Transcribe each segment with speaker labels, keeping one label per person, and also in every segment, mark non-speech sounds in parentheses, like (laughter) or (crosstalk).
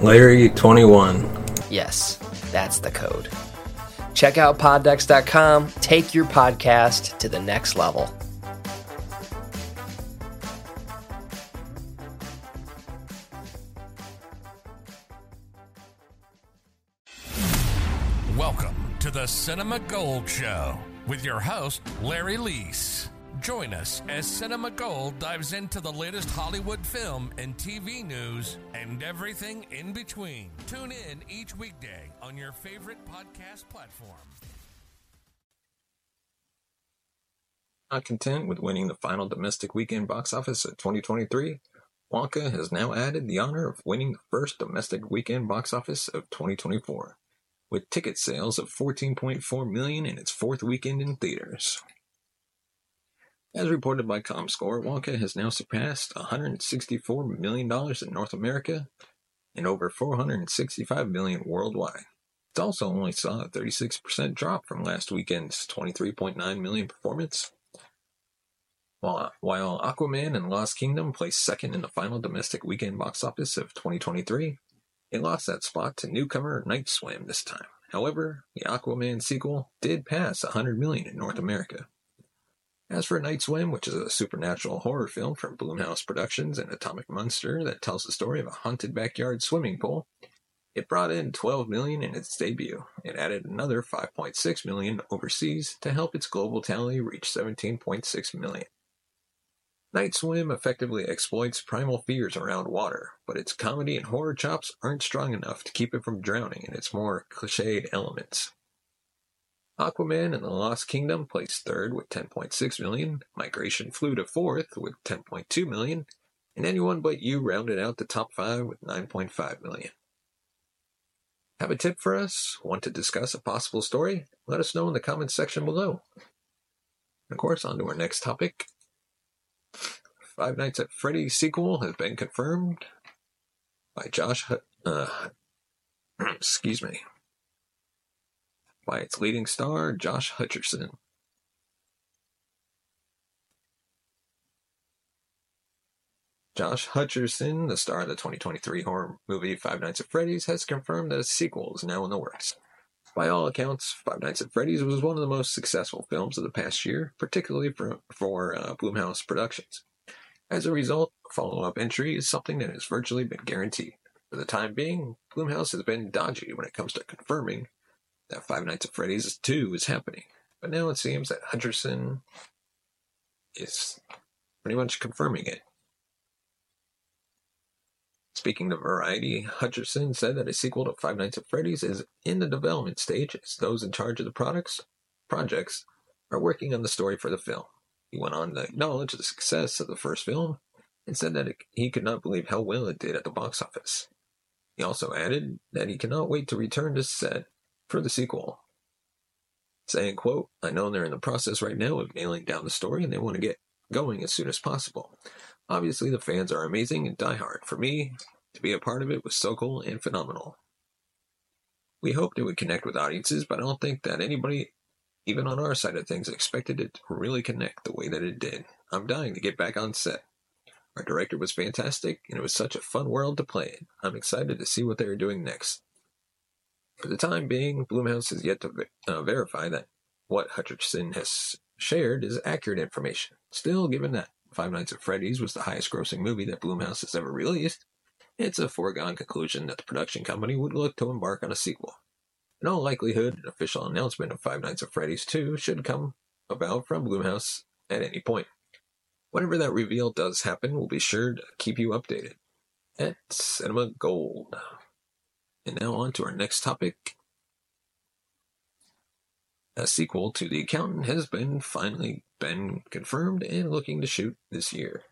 Speaker 1: Larry21.
Speaker 2: Yes, that's the code. Check out poddex.com. Take your podcast to the next level.
Speaker 3: Welcome to the Cinema Gold Show with your host, Larry Leese. Join us as Cinema Gold dives into the latest Hollywood film and TV news and everything in between. Tune in each weekday on your favorite podcast platform.
Speaker 1: Not content with winning the final domestic weekend box office of 2023, Wonka has now added the honor of winning the first domestic weekend box office of 2024, with ticket sales of 14.4 million in its fourth weekend in theaters. As reported by ComScore, Wonka has now surpassed $164 million in North America and over 465 million worldwide. It also only saw a 36% drop from last weekend's 23.9 million performance. While, while Aquaman and Lost Kingdom placed second in the final domestic weekend box office of 2023, it lost that spot to newcomer Night Swim this time. However, the Aquaman sequel did pass 100 million in North America. As for Night Swim, which is a supernatural horror film from Blumhouse Productions and Atomic Monster that tells the story of a haunted backyard swimming pool, it brought in 12 million in its debut. It added another 5.6 million overseas to help its global tally reach 17.6 million. Night Swim effectively exploits primal fears around water, but its comedy and horror chops aren't strong enough to keep it from drowning in its more cliched elements. Aquaman and the Lost Kingdom placed third with 10.6 million, Migration flew to fourth with 10.2 million, and Anyone But You rounded out the top five with 9.5 million. Have a tip for us? Want to discuss a possible story? Let us know in the comments section below. Of course, on to our next topic. Five Nights at Freddy's sequel has been confirmed by Josh. Hut- uh, (clears throat) excuse me. By its leading star, Josh Hutcherson. Josh Hutcherson, the star of the 2023 horror movie Five Nights at Freddy's, has confirmed that a sequel is now in the works. By all accounts, Five Nights at Freddy's was one of the most successful films of the past year, particularly for, for uh, Blumhouse Productions. As a result, a follow up entry is something that has virtually been guaranteed. For the time being, Blumhouse has been dodgy when it comes to confirming that Five Nights at Freddy's 2 is happening. But now it seems that Hutcherson is pretty much confirming it. Speaking to Variety, Hutcherson said that a sequel to Five Nights at Freddy's is in the development stage as those in charge of the products projects are working on the story for the film. He went on to acknowledge the success of the first film and said that it, he could not believe how well it did at the box office. He also added that he cannot wait to return to set for the sequel, saying, quote, I know they're in the process right now of nailing down the story and they want to get going as soon as possible. Obviously, the fans are amazing and diehard. For me, To be a part of it was so cool and phenomenal. We hoped it would connect with audiences, but I don't think that anybody, even on our side of things, expected it to really connect the way that it did. I'm dying to get back on set. Our director was fantastic, and it was such a fun world to play in. I'm excited to see what they are doing next. For the time being, Blumhouse has yet to uh, verify that what Hutcherson has shared is accurate information. Still, given that Five Nights at Freddy's was the highest grossing movie that Blumhouse has ever released, it's a foregone conclusion that the production company would look to embark on a sequel. In all likelihood, an official announcement of Five Nights at Freddy's 2 should come about from Blumhouse at any point. Whenever that reveal does happen, we'll be sure to keep you updated at Cinema Gold. And now on to our next topic. A sequel to The Accountant has been finally been confirmed and looking to shoot this year.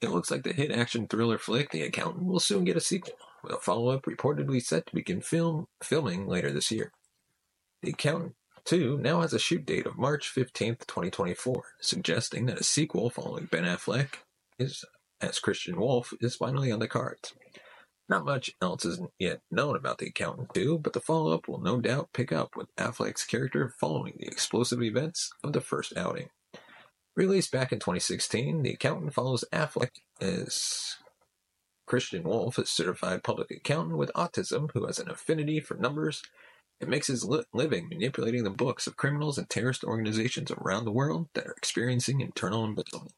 Speaker 1: It looks like the hit action thriller flick The Accountant will soon get a sequel, with a follow-up reportedly set to begin film filming later this year. The Accountant 2 now has a shoot date of March 15th, 2024, suggesting that a sequel following Ben Affleck is as Christian Wolff is finally on the cards. Not much else is yet known about The Accountant 2, but the follow-up will no doubt pick up with Affleck's character following the explosive events of the first outing. Released back in 2016, The Accountant follows Affleck as Christian Wolff, a certified public accountant with autism who has an affinity for numbers and makes his li- living manipulating the books of criminals and terrorist organizations around the world that are experiencing internal embezzlement.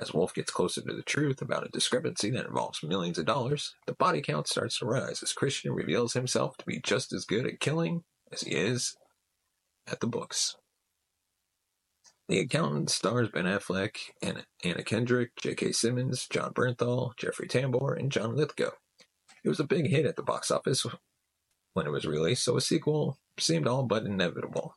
Speaker 1: As Wolff gets closer to the truth about a discrepancy that involves millions of dollars, the body count starts to rise as Christian reveals himself to be just as good at killing as he is at the books. The Accountant stars Ben Affleck, Anna, Kendrick, J.K. Simmons, Jon Bernthal, Jeffrey Tambor, and John Lithgow. It was a big hit at the box office when it was released, so a sequel seemed all but inevitable.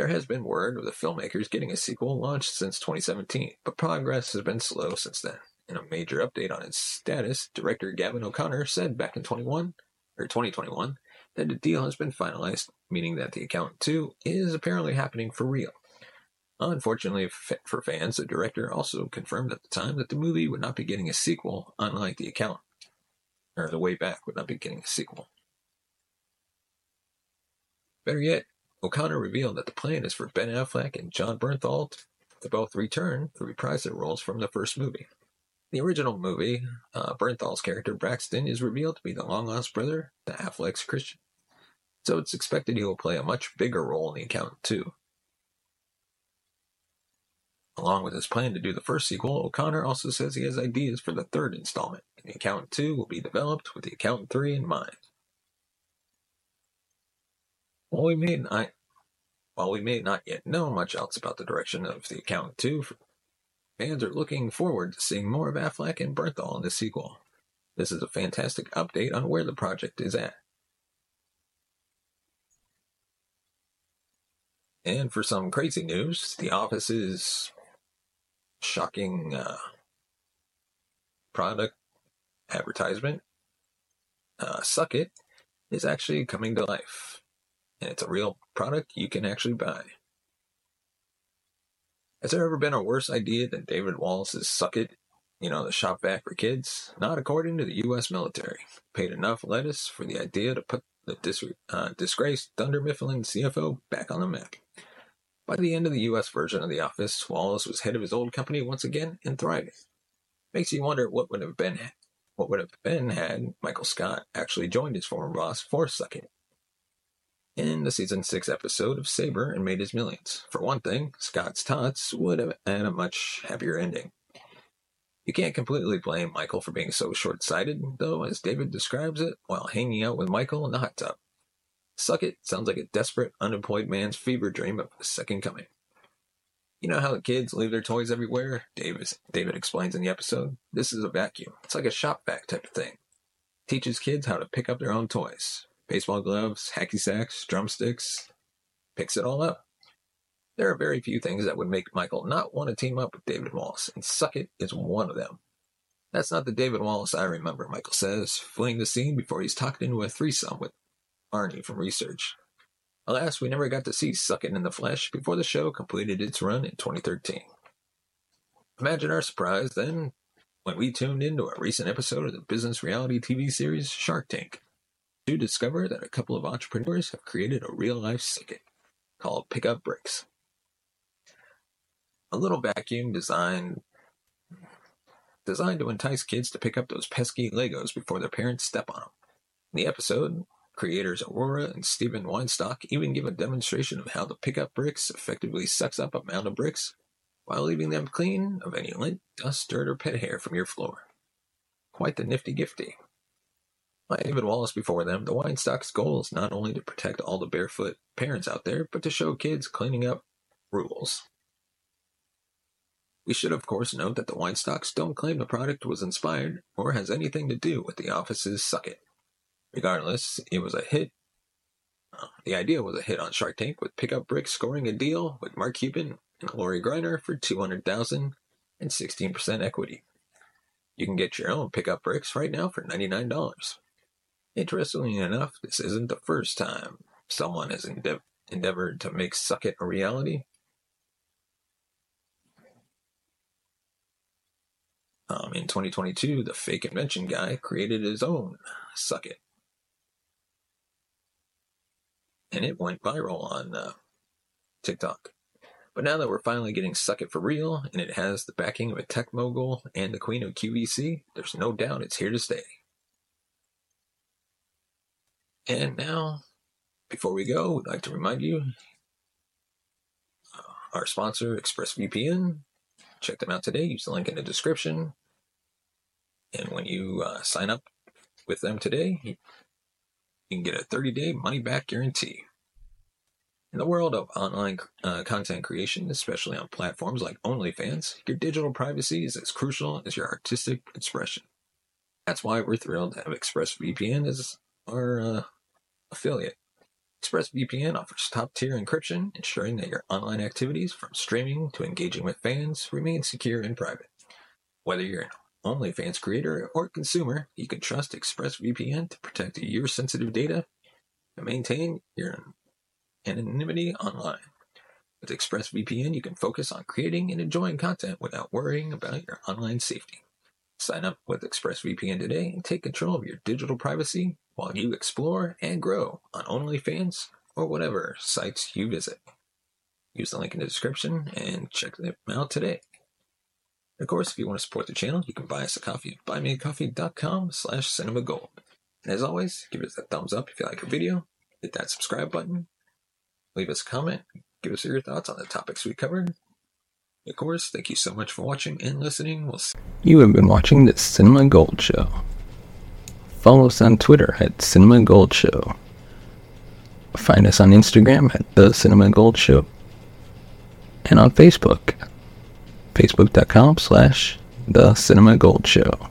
Speaker 1: There has been word of the filmmakers getting a sequel launched since 2017, but progress has been slow since then. In a major update on its status, director Gavin O'Connor said back in 21 or 2021 that the deal has been finalized, meaning that The Accountant 2 is apparently happening for real. Unfortunately for fans, the director also confirmed at the time that the movie would not be getting a sequel, unlike The Accountant, or The Way Back would not be getting a sequel. Better yet, O'Connor revealed that the plan is for Ben Affleck and Jon Bernthal to both return to reprise their roles from the first movie. The original movie, uh, Bernthal's character Braxton is revealed to be the long lost brother to Affleck's Christian. So it's expected he will play a much bigger role in The Accountant 2. Along with his plan to do the first sequel, O'Connor also says he has ideas for the third installment, The Accountant 2 will be developed with The Accountant 3 in mind. While we may not, while we may not yet know much else about the direction of The account, too, fans are looking forward to seeing more of Affleck and Bernthal in the sequel. This is a fantastic update on where the project is at. And for some crazy news, The Office's shocking uh, product advertisement, uh, Suck It, is actually coming to life and it's a real product you can actually buy. Has there ever been a worse idea than David Wallace's Suck It, you know, the shop vac for kids? Not according to the U.S. military. Paid enough lettuce for the idea to put the dis- uh, disgraced Dunder Mifflin CFO back on the map. By the end of the U.S. version of The Office, Wallace was head of his old company once again and thriving. Makes you wonder what would have been what would have been had Michael Scott actually joined his former boss for Suck It. In the season six episode of Sabre and made his millions. For one thing, Scott's tots would have had a much happier ending. You can't completely blame Michael for being so short sighted, though, as David describes it, while hanging out with Michael in the hot tub. Suck It sounds like a desperate, unemployed man's fever dream of a second coming. You know how the kids leave their toys everywhere? David explains in the episode. This is a vacuum. It's like a shop vac type of thing. Teaches kids how to pick up their own toys. Baseball gloves, hacky sacks, drumsticks. Picks it all up. There are very few things that would make Michael not want to team up with David Wallace, and Suck It is one of them. That's not the David Wallace I remember, Michael says, fleeing the scene before he's talked into a threesome with Arnie from research. Alas, we never got to see Suck It in the flesh before the show completed its run in 2013. Imagine our surprise then when we tuned into a recent episode of the business reality TV series Shark Tank to discover that a couple of entrepreneurs have created a real life Suck called Pickup Bricks. A little vacuum designed designed to entice kids to pick up those pesky Legos before their parents step on them. In the episode, Creators Aurora and Steven Weinstock even give a demonstration of how the pickup bricks effectively sucks up a mound of bricks while leaving them clean of any lint, dust, dirt, or pet hair from your floor. Quite the nifty gifty. Like David Wallace before them, the Weinstock's goal is not only to protect all the barefoot parents out there, but to show kids cleaning up rules. We should, of course, note that the Weinstocks don't claim the product was inspired or has anything to do with the office's Suck It. Regardless, it was a hit. The idea was a hit on Shark Tank, with Pickup Bricks scoring a deal with Mark Cuban and Lori Greiner for two hundred thousand and sixteen percent equity. You can get your own Pickup Bricks right now for ninety nine dollars. Interestingly enough, this isn't the first time someone has endeav- endeavored to make Suck It a reality. Um, in 2022, the fake invention guy created his own Suck It and it went viral on uh, TikTok. But now that we're finally getting Suck It for real, and it has the backing of a tech mogul and the queen of QVC, there's no doubt it's here to stay. And now, before we go, we'd like to remind you uh, our sponsor, ExpressVPN. Check them out today. Use the link in the description. And when you uh, sign up with them today, you can get a 30 day money back guarantee. In the world of online uh, content creation, especially on platforms like OnlyFans, your digital privacy is as crucial as your artistic expression. That's why we're thrilled to have ExpressVPN as our uh, affiliate. ExpressVPN offers top tier encryption, ensuring that your online activities, from streaming to engaging with fans, remain secure and private. Whether you're an OnlyFans creator or consumer, you can trust ExpressVPN to protect your sensitive data and maintain your anonymity online. With ExpressVPN, you can focus on creating and enjoying content without worrying about your online safety. Sign up with ExpressVPN today and take control of your digital privacy while you explore and grow on OnlyFans or whatever sites you visit. Use the link in the description and check them out today. Of course, if you want to support the channel, you can buy us a coffee at buymeacoffee.com slash cinemagold. And as always, give us a thumbs up if you like our video, hit that subscribe button, leave us a comment, give us your thoughts on the topics we covered. Of course, thank you so much for watching and listening. We'll see.
Speaker 4: You have been watching the Cinema Gold Show. Follow us on Twitter at Cinema Gold Show. Find us on Instagram at The Cinema Gold Show. And on Facebook, facebook.com slash The Cinema Gold Show.